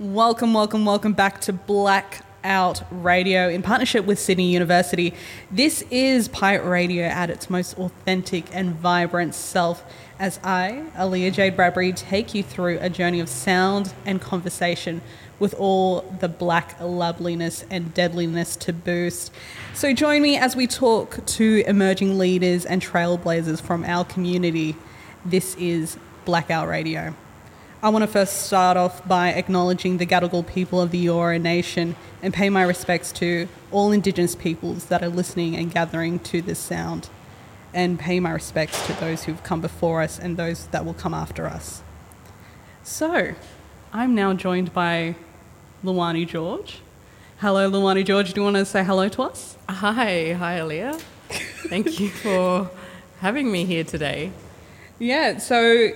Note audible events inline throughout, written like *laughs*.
Welcome, welcome, welcome back to Blak Out Radio in partnership with Sydney University. This is Pirate Radio at its most authentic and vibrant self as I, Aaliyah Jade Bradbury, take you through a journey of sound and conversation with all the black loveliness and deadliness to boost. So join me as we talk to emerging leaders and trailblazers from our community. This is Blak Out Radio. I want to first start off by acknowledging the Gadigal people of the Eora Nation and pay my respects to all Indigenous peoples that are listening and gathering to this sound, and pay my respects to those who've come before us and those that will come after us. So, I'm now joined by Lluwannee George. Hello, Lluwannee George. Do you want to say hello to us? Hi, hi, Aaliyah. *laughs* Thank you for having me here today. Yeah, so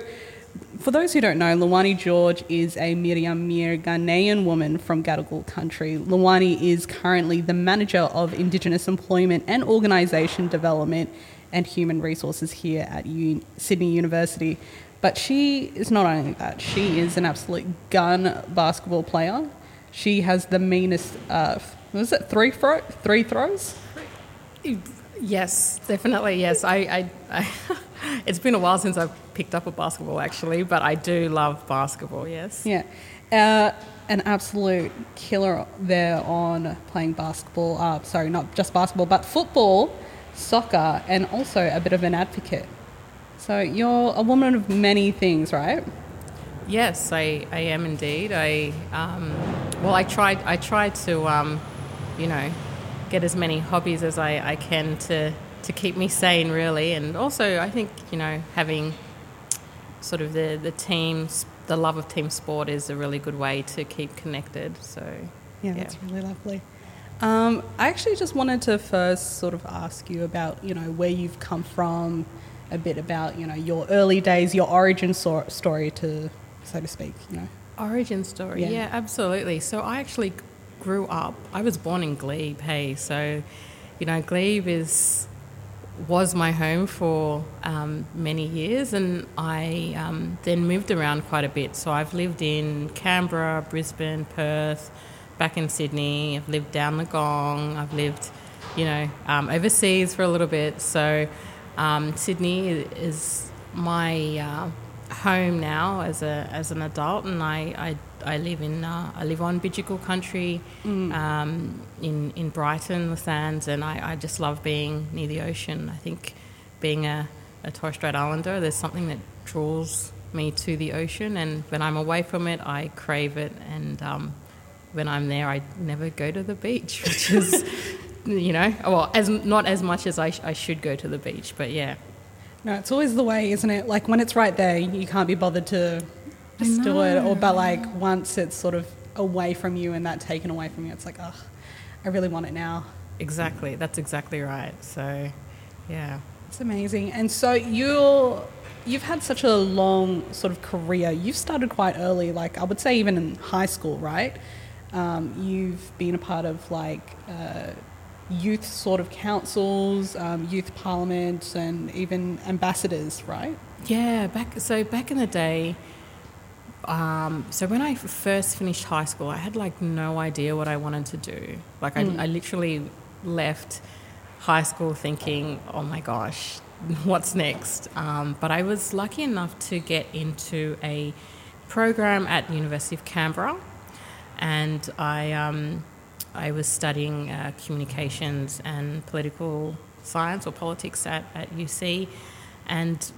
for those who don't know, Lluwannee George is a Meriam Mir Ghanaian woman from Gadigal country. Lluwannee is currently the manager of Indigenous Employment and Organisation Development and Human Resources here at U- Sydney University. But she is not only that, she is an absolute gun basketball player. She has the meanest, uh, was it three, throw- three throws? Yes, definitely. Yes, I. I, I *laughs* *laughs* it's been a while since I've picked up a basketball, actually, but I do love basketball. Yes. Yeah. Uh, an absolute killer there on playing basketball. Uh, sorry, not just basketball, but football, soccer, and also a bit of an advocate. So you're a woman of many things, right? Yes, I, I am indeed. I um, well, I tried I tried to um, you know get as many hobbies as I, I can to to keep me sane, really, and also I think you know having sort of the the teams the love of team sport is a really good way to keep connected. So yeah, yeah. that's really lovely. Um, I actually just wanted to first sort of ask you about you know where you've come from, a bit about you know your early days, your origin so- story to so to speak. You know, origin story. Yeah. yeah, absolutely. So I actually grew up. I was born in Glebe. Hey, so you know Glebe is was my home for um, many years, and I um, then moved around quite a bit. So I've lived in Canberra, Brisbane, Perth, back in Sydney. I've lived down the Gong. I've lived, you know, um, overseas for a little bit. So um, Sydney is my uh, home now as a as an adult, and I I, I live in uh, I live on Bidjigal country mm. um, in in Brighton-Le-Sands, and I, I just love being near the ocean. I think being a, a Torres Strait Islander, there's something that draws me to the ocean, and when I'm away from it, I crave it, and um, when I'm there, I never go to the beach, *laughs* which is. you know, well, as not as much as I, sh- I should go to the beach, but yeah, no, it's always the way, isn't it? Like when it's right there, you can't be bothered to do it. Or but like once it's sort of away from you and that taken away from you, it's like, oh, I really want it now. Exactly. That's exactly right. So, yeah, it's amazing. And so you're you've had such a long sort of career. You've started quite early, like I would say even in high school, right? Um, you've been a part of like. Uh, youth sort of councils, um, youth parliaments, and even ambassadors, right? Yeah, back so back in the day. Um, so when I first finished high school, I had like no idea what I wanted to do. Like I, mm. I literally left high school thinking, "Oh my gosh, *laughs* what's next?" Um, but I was lucky enough to get into a program at the University of Canberra, and I um, I was studying uh, communications and political science or politics at, at UC, and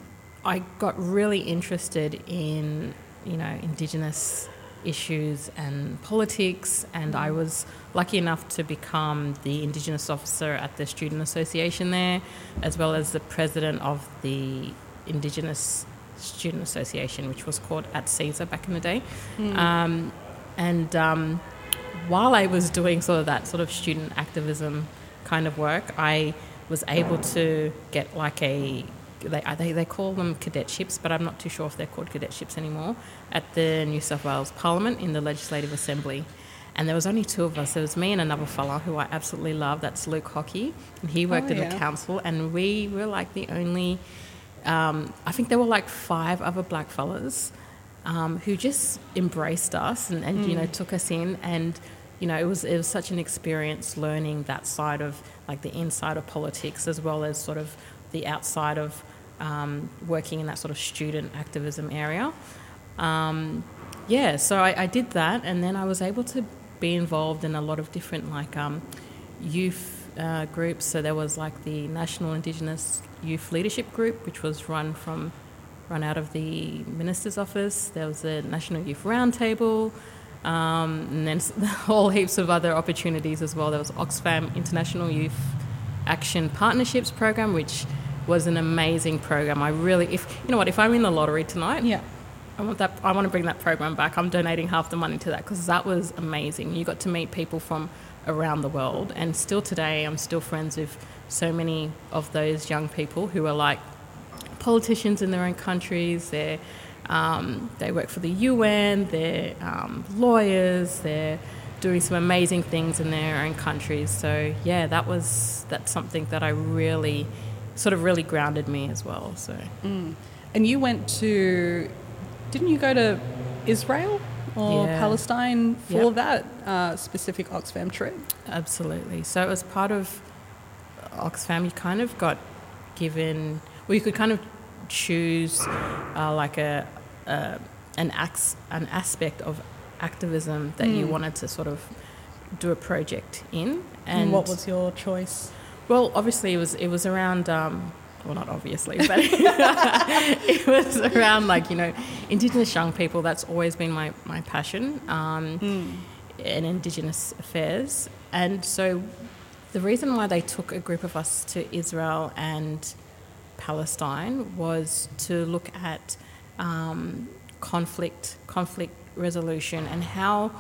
I got really interested in you know Indigenous issues and politics, and I was lucky enough to become the Indigenous officer at the Student Association there, as well as the president of the Indigenous Student Association, which was called at CESA back in the day. Mm. Um, and um, while I was doing sort of that sort of student activism kind of work, I was able to get like a they, they, they call them cadetships, but I'm not too sure if they're called cadetships anymore, at the New South Wales Parliament in the Legislative Assembly. And there was only two of us. There was me and another fella who I absolutely love. That's Luke Hockey. And he worked oh, yeah. in the council, and we were like the only. Um, I think there were like five other black fellas um, who just embraced us and, and you know took us in and you know it was it was such an experience learning that side of like the inside of politics as well as sort of the outside of um, working in that sort of student activism area. Um, yeah, so I, I, did that, and then I was able to be involved in a lot of different like um, youth uh, groups. So there was like the National Indigenous Youth Leadership Group, which was run from run out of the minister's office. There was the National Youth Roundtable. Um, and then *laughs* all heaps of other opportunities as well. There was Oxfam International Youth Action Partnerships Program, which was an amazing program. I really, if you know what, if I'm in the lottery tonight, yeah, I want that. I want to bring that program back. I'm donating half the money to that because that was amazing. You got to meet people from around the world, and still today, I'm still friends with so many of those young people who are like politicians in their own countries. They're um, they work for the UN. They're um, lawyers. They're doing some amazing things in their own countries. So yeah, that was that's something that I really sort of really grounded me as well. So, mm. and you went to, didn't you go to Israel or yeah. Palestine for yep. that uh, specific Oxfam trip? Absolutely. So it was part of Oxfam. You kind of got given, well, you could kind of choose uh, like a, a an, ax, an aspect of activism that mm. you wanted to sort of do a project in. And, and what was your choice? Well, obviously it was it was around. Um, well, not obviously, but *laughs* it was around like you know, Indigenous young people. That's always been my my passion, um, mm. in Indigenous affairs, and so the reason why they took a group of us to Israel and Palestine was to look at um, conflict, conflict resolution, and how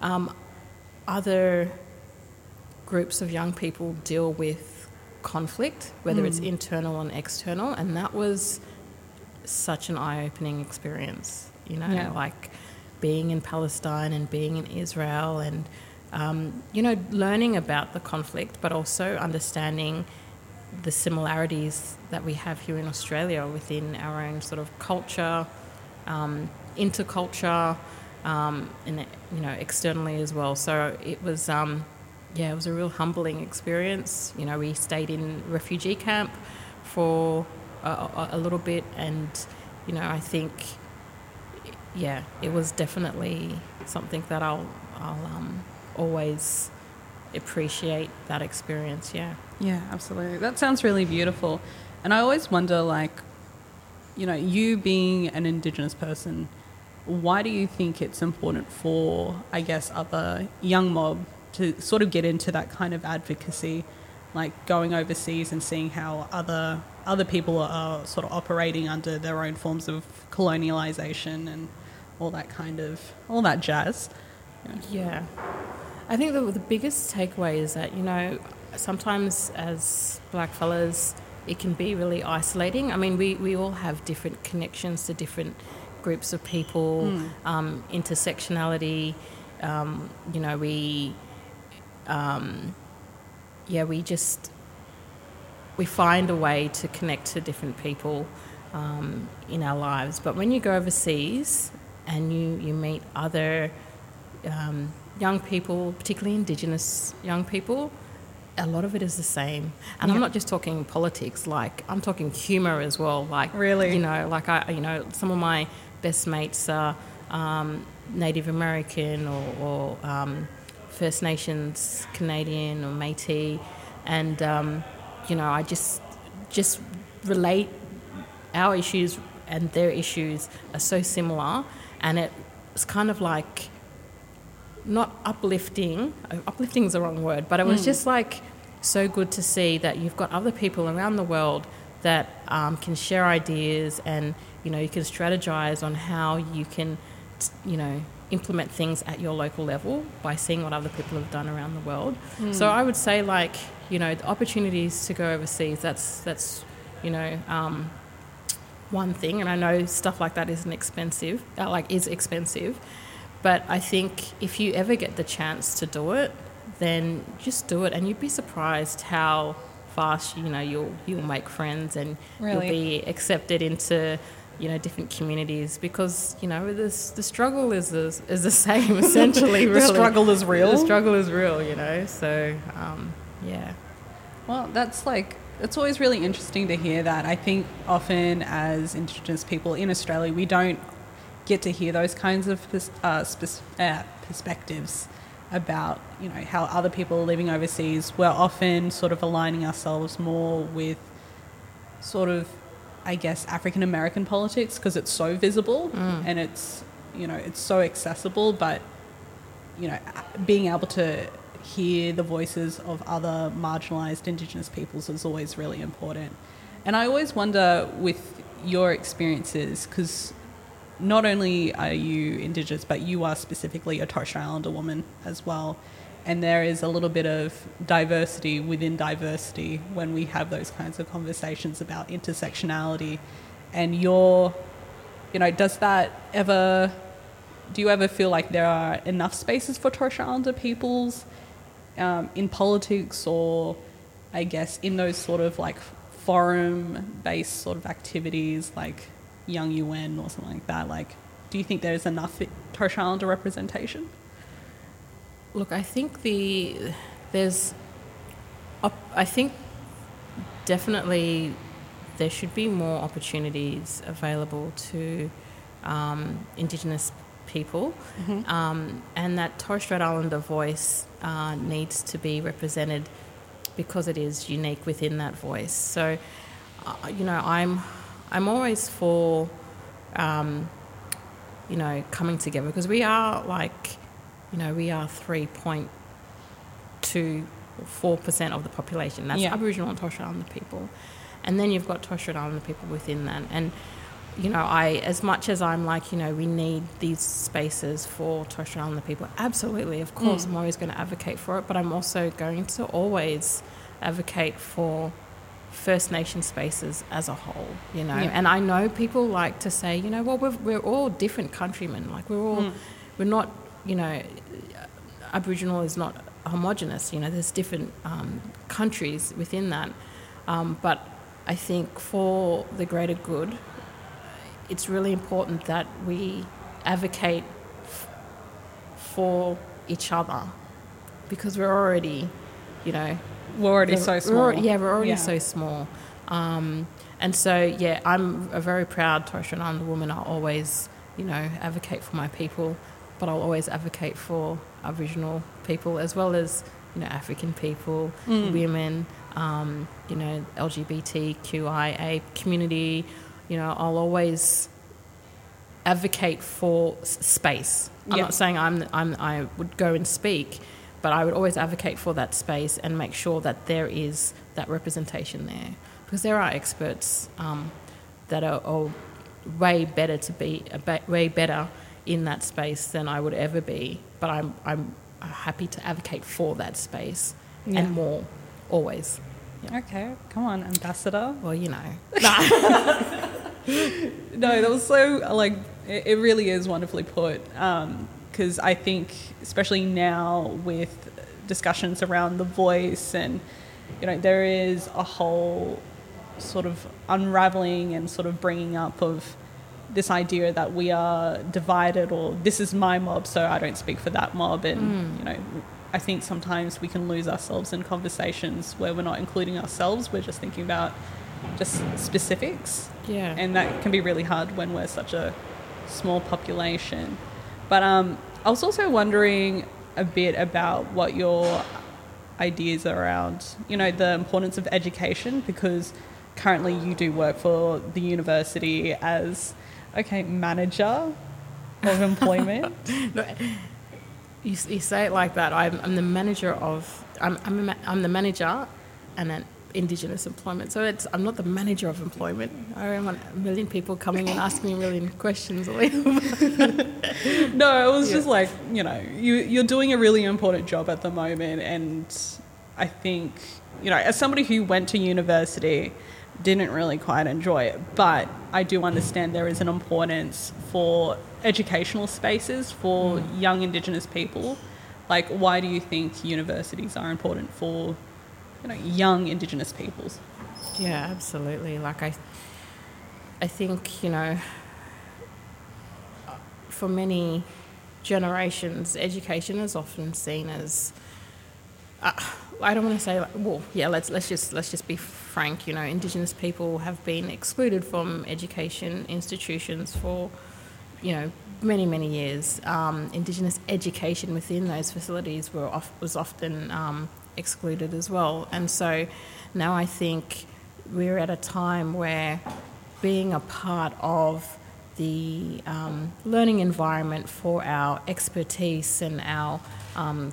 um, other groups of young people deal with conflict, whether mm. it's internal and external, and that was such an eye-opening experience. You know, yeah. like being in Palestine and being in Israel, and um, you know, learning about the conflict, but also understanding the similarities that we have here in Australia within our own sort of culture, um, interculture, um, and you know, externally as well. So it was. Um, yeah, it was a real humbling experience. You know, we stayed in refugee camp for a, a, little bit, and you know, I think, yeah, it was definitely something that I'll I'll um, always appreciate that experience. Yeah. Yeah, absolutely. That sounds really beautiful, and I always wonder, like, you know, you being an Indigenous person, why do you think it's important for, I guess, other young mob to sort of get into that kind of advocacy, like going overseas and seeing how other other people are sort of operating under their own forms of colonialization and all that kind of all that jazz. Yeah. I think the, the biggest takeaway is that you know sometimes as black fellas it can be really isolating. I mean, we, we all have different connections to different groups of people, mm. um, intersectionality. Um, you know, we um, yeah, we just we find a way to connect to different people um, in our lives. But when you go overseas and you you meet other um, young people, particularly Indigenous young people, a lot of it is the same. And yeah. I'm not just talking politics. Like I'm talking humour as well. Like really, you know, like I, you know, some of my best mates are um, Native American or, or um, First Nations, Canadian or Métis, and um, you know, I just just relate our issues and their issues are so similar, and it's kind of like not uplifting. Uplifting is the wrong word, but it was mm. just like so good to see that you've got other people around the world that um, can share ideas and you know you can strategize on how you can you know implement things at your local level by seeing what other people have done around the world. Mm. So I would say like you know the opportunities to go overseas. That's that's you know um, one thing, and I know stuff like that isn't expensive. Uh, like is expensive, but I think if you ever get the chance to do it, then just do it, and you'd be surprised how fast you know you'll you'll make friends and really? you'll be accepted into you know different communities because you know this the struggle is the, is the same *laughs* essentially. the really. struggle is real. The struggle is real, you know. So um, yeah. Well, that's like it's always really interesting to hear that. I think often as Indigenous people in Australia, we don't get to hear those kinds of uh, spec- uh, perspectives about you know how other people are living overseas. We're often sort of aligning ourselves more with sort of, I guess, African American politics because it's so visible mm. and it's you know it's so accessible, but you know being able to hear the voices of other marginalized indigenous peoples is always really important. And i always wonder with your experiences because not only are you indigenous but you are specifically a torres strait islander woman as well and there is a little bit of diversity within diversity when we have those kinds of conversations about intersectionality and your you know does that ever do you ever feel like there are enough spaces for Torres Strait Islander peoples um, in politics or I guess in those sort of like forum based sort of activities like Young UN or something like that? Like, do you think there's enough Torres Strait Islander representation? Look, I think the there's, I think definitely there should be more opportunities available to um, Indigenous people, um, and that Torres Strait Islander voice uh, needs to be represented because it is unique within that voice. So, uh, you know, I'm I'm always for. Um, you know, coming together because we are like, you know, we are 3.24% of the population. That's Yeah. Aboriginal and Torres Strait Islander people. And then you've got Torres Strait Islander people within that. And, you know, I, as much as I'm like, you know, we need these spaces for Torres Strait Islander people, absolutely, of course, mm. I'm always going to advocate for it, but I'm also going to always advocate for First Nation spaces as a whole, you know. Yeah. And I know people like to say, you know, well, we're, we're all different countrymen. Like, we're all, mm. we're not, you know, Aboriginal is not homogenous, you know, there's different um, countries within that. Um, but I think for the greater good, it's really important that we advocate f- for each other because we're already, you know, We're already we're- so we're small. yeah, we're already Yeah. so small. Um, and so, yeah, I'm a very proud Torres Strait Islander woman. I'll always, you know, advocate for my people, but I'll always advocate for Aboriginal people as well as, you know, African people, Mm. women, um, you know, LGBTQIA community. You know, I'll always advocate for s- space. I'm not saying I'm, I'm, I would go and speak, but I would always advocate for that space and make sure that there is that representation there. Because there are experts um, that are, are way better to be, way better in that space than I would ever be. But I'm, I'm happy to advocate for that space Yeah. and more, always. Okay, come on, ambassador. Well, you know. *laughs* No, that was so like it, it really is wonderfully put. Um, because I think, especially now with discussions around the voice, and you know, there is a whole sort of unraveling and sort of bringing up of this idea that we are divided, or this is my mob, so I don't speak for that mob, and you know. I think sometimes we can lose ourselves in conversations where we're not including ourselves. We're just thinking about just specifics Yeah. and that can be really hard when we're such a small population. But um, I was also wondering a bit about what your ideas are around, you know, the importance of education because currently you do work for the university as, okay, manager of employment. *laughs* You, you say it like that. I'm, I'm the manager of. I'm, I'm, a I'm the manager, and an Indigenous employment. So it's. I'm not the manager of employment. I don't want a million people coming and asking me a million questions. *laughs* no, it was just like you know you you're doing a really important job at the moment, and I think you know as somebody who went to university, didn't really quite enjoy it, but I do understand there is an importance for educational spaces for young Indigenous people. Like, why do you think universities are important for you know young Indigenous peoples? Yeah, absolutely. Like I, I think you know, for many generations, education is often seen as. Uh, I don't want to say well, yeah. Let's let's just let's just be frank. You know, Indigenous people have been excluded from education institutions for, you know, many many years. Um, Indigenous education within those facilities were off, was often um, excluded as well, and so now I think we're at a time where being a part of the um, learning environment for our expertise and our, um,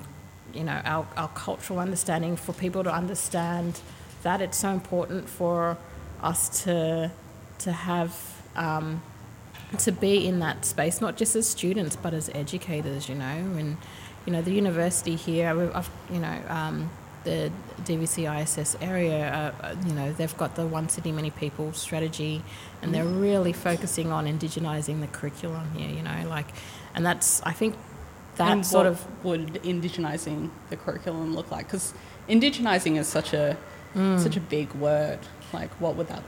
you know, our, our cultural understanding, for people to understand that it's so important for us to to have um, to be in that space, not just as students but as educators, you know, and you know the university here, I've, you know. Um, the DVC ISS area, uh, you know, they've got the One Sydney, many people strategy, and they're really focusing on indigenising the curriculum here, you know, like, and that's, I think, that and sort what of. would indigenizing the curriculum look like? Because indigenizing is such a such a big word. Like, what would that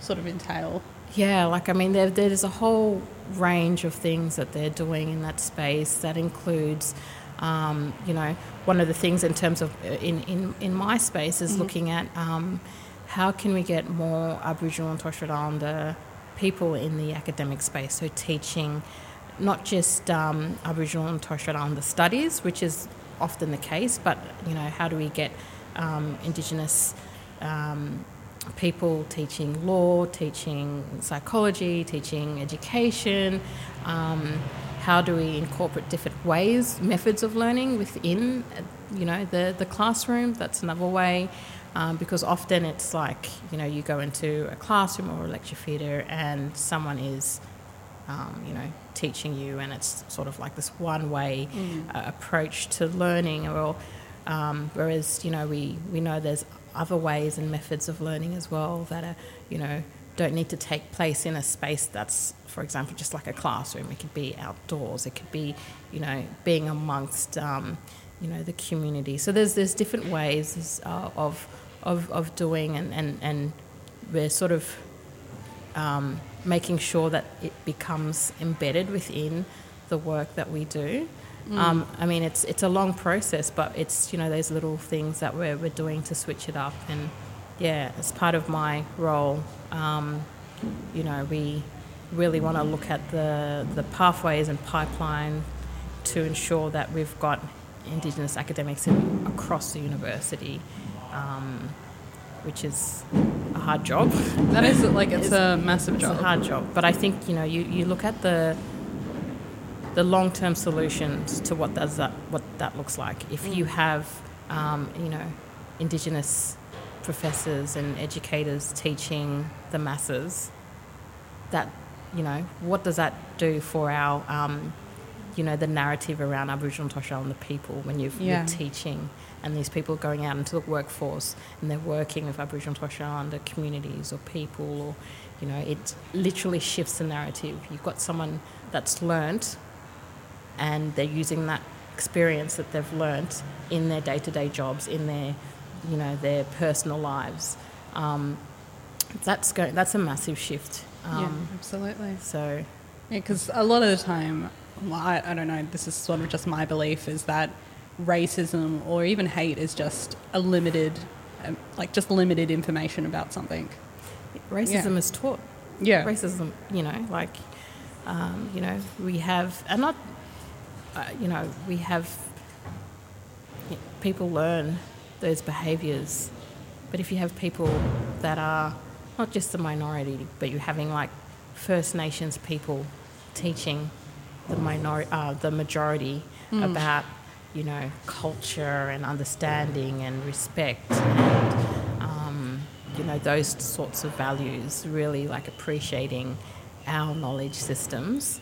sort of entail? Yeah, like I mean, there, there's a whole range of things that they're doing in that space that includes, um, you know, one of the things in terms of uh, in, in, in my space is looking at um, how can we get more Aboriginal and Torres Strait Islander people in the academic space, so teaching not just um, Aboriginal and Torres Strait Islander studies, which is often the case, but you know, how do we get um, Indigenous um, people teaching law, teaching psychology, teaching education. Um, how do we incorporate different ways, methods of learning within, you know, the, the classroom? That's another way. Um, because often it's like, you know, you go into a classroom or a lecture theatre and someone is, um, you know, teaching you, and it's sort of like this one way uh, approach to learning. Or, um, whereas, you know, we, we know there's other ways and methods of learning as well that are, you know, don't need to take place in a space that's, for example, just like a classroom. It could be outdoors. It could be, you know, being amongst, um, you know, the community. So there's there's different ways uh, of, of of doing, and and and we're sort of um, making sure that it becomes embedded within the work that we do. Um, I mean, it's it's a long process, but it's you know those little things that we're we're doing to switch it up, and yeah, as part of my role, um, you know, we really want to look at the the pathways and pipeline to ensure that we've got Indigenous academics in, across the university, um, which is a hard job. That is like it's, a massive It's job. a hard job, but I think you know you, you look at the the long term solutions to what does that what that looks like. If you have um, you know Indigenous professors and educators teaching the masses, that you know what does that do for our um, you know the narrative around Aboriginal and Torres Strait Islander people when you've, Yeah. you're teaching and these people are going out into the workforce and they're working with Aboriginal and Torres Strait Islander communities or people or you know it literally shifts the narrative. You've got someone that's learnt and they're using that experience that they've learnt in their day-to-day jobs, in their, you know, their personal lives. Um, that's go- That's a massive shift. yeah, Um, absolutely. So Yeah, because a lot of the time, well, I, I don't know, this is sort of just my belief, is that racism or even hate is just a limited, um, like just limited information about something. racism is taught. Yeah. Racism, you know, like, um, you know, we have, and not, uh, you know, we have people learn those behaviours, but if you have people that are not just the minority, but you're having like First Nations people teaching the minority, uh, the majority about, you know, culture and understanding and respect and um, you know those sorts of values. Really like appreciating our knowledge systems.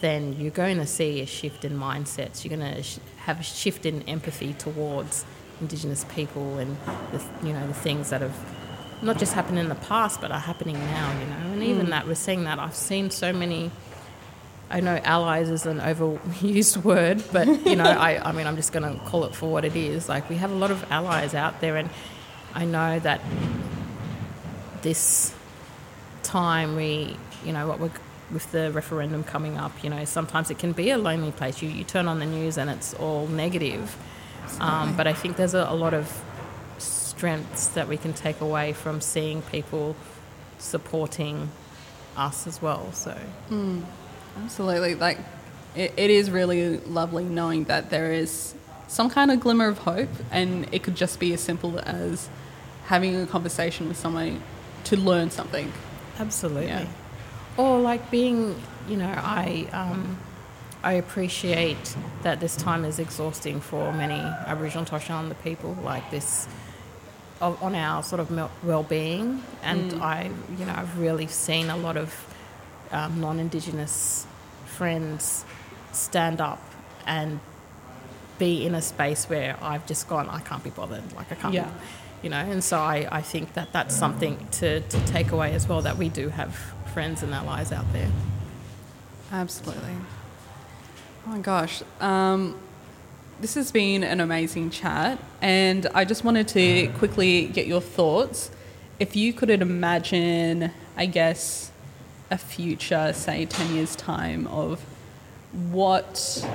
Then you're going to see a shift in mindsets. You're going to sh- have a shift in empathy towards Indigenous people and the, you know the things that have not just happened in the past, but are happening now. You know, and even that we're seeing that. I've seen so many. I know allies is an overused *laughs* word, but you know, I, I mean, I'm just going to call it for what it is. Like we have a lot of allies out there, and I know that this time, we, you know, what we're with the referendum coming up, you know, sometimes it can be a lonely place. You, you turn on the news and it's all negative. Um, but I think there's a, a lot of strengths that we can take away from seeing people supporting us as well. So, Absolutely. Like, it, it is really lovely knowing that there is some kind of glimmer of hope, and it could just be as simple as having a conversation with someone to learn something. absolutely. Yeah. Or like being, you know, I um, I appreciate that this time is exhausting for many Aboriginal and Torres Strait Islander people, like this on our sort of well-being, and I, you know, I've really seen a lot of um, non-Indigenous friends stand up and be in a space where I've just gone, I can't be bothered, like I can't, Yeah. you know, and so I, I think that that's something to, to take away as well, that we do have friends and allies out there. Absolutely. Oh my gosh. Um, this has been an amazing chat, and I just wanted to quickly get your thoughts. If you could imagine, I guess, a future, say 10 years' time, of what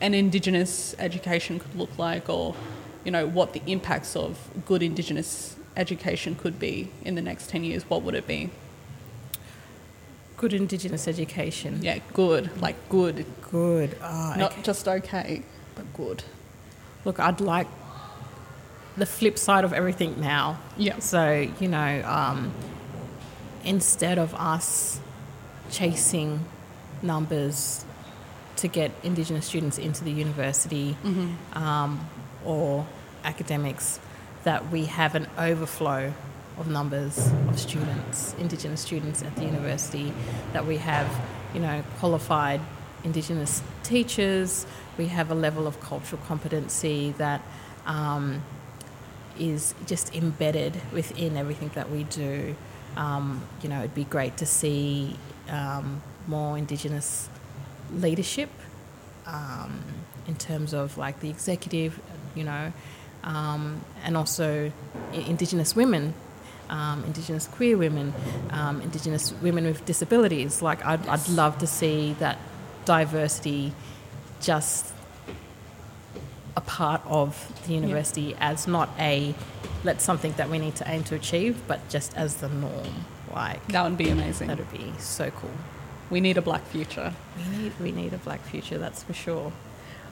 an Indigenous education could look like, or, you know, what the impacts of good Indigenous education could be in the next 10 years, what would it be? Good Indigenous education. Yeah, good, like good, Good. Oh, not okay. just okay, but good. Look, I'd like the flip side of everything now. Yeah. So, you know, um, instead of us chasing numbers to get Indigenous students into the university um, or academics, that we have an overflow of numbers of students, Indigenous students at the university, that we have, you know, qualified Indigenous teachers, we have a level of cultural competency that um, is just embedded within everything that we do. Um, you know, it'd be great to see um, more Indigenous leadership um, in terms of like the executive, you know, um, and also Indigenous women. Um, Indigenous queer women, um, Indigenous women with disabilities. Like, I'd, I'd love to see that diversity just a part of the university as not a let's something that we need to aim to achieve, but just as the norm. Like That would be amazing. that would be so cool. We need a black future. We need we need a black future, that's for sure.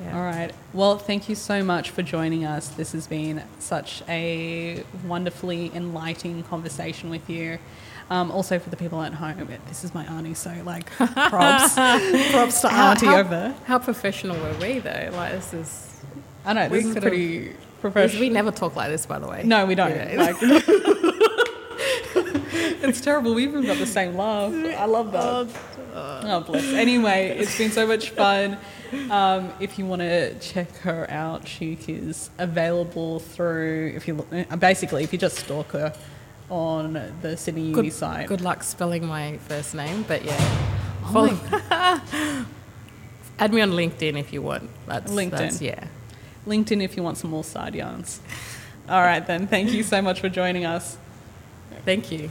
Yeah. All right. Well, thank you so much for joining us. This has been such a wonderfully enlightening conversation with you. Um, also, for the people at home, this is my auntie, so like *laughs* props, *laughs* props to auntie how- over there. How professional were we though? Like this is I know we this is pretty this- professional. we never talk like this by the way. No, we don't. Yeah. Like, *laughs* *laughs* it's terrible. We even got the same laugh. I love that. Oh, bless. Anyway, it's been so much fun. Um, if you want to check her out, she is available through. If you uh, basically, if you just stalk her on the Sydney Uni good, site. good luck spelling my first name, but yeah. Oh Follow- *laughs* Add me on LinkedIn if you want. That's LinkedIn. That's, yeah. LinkedIn if you want some more side yarns. All right, then. Thank you so much for joining us. Thank you.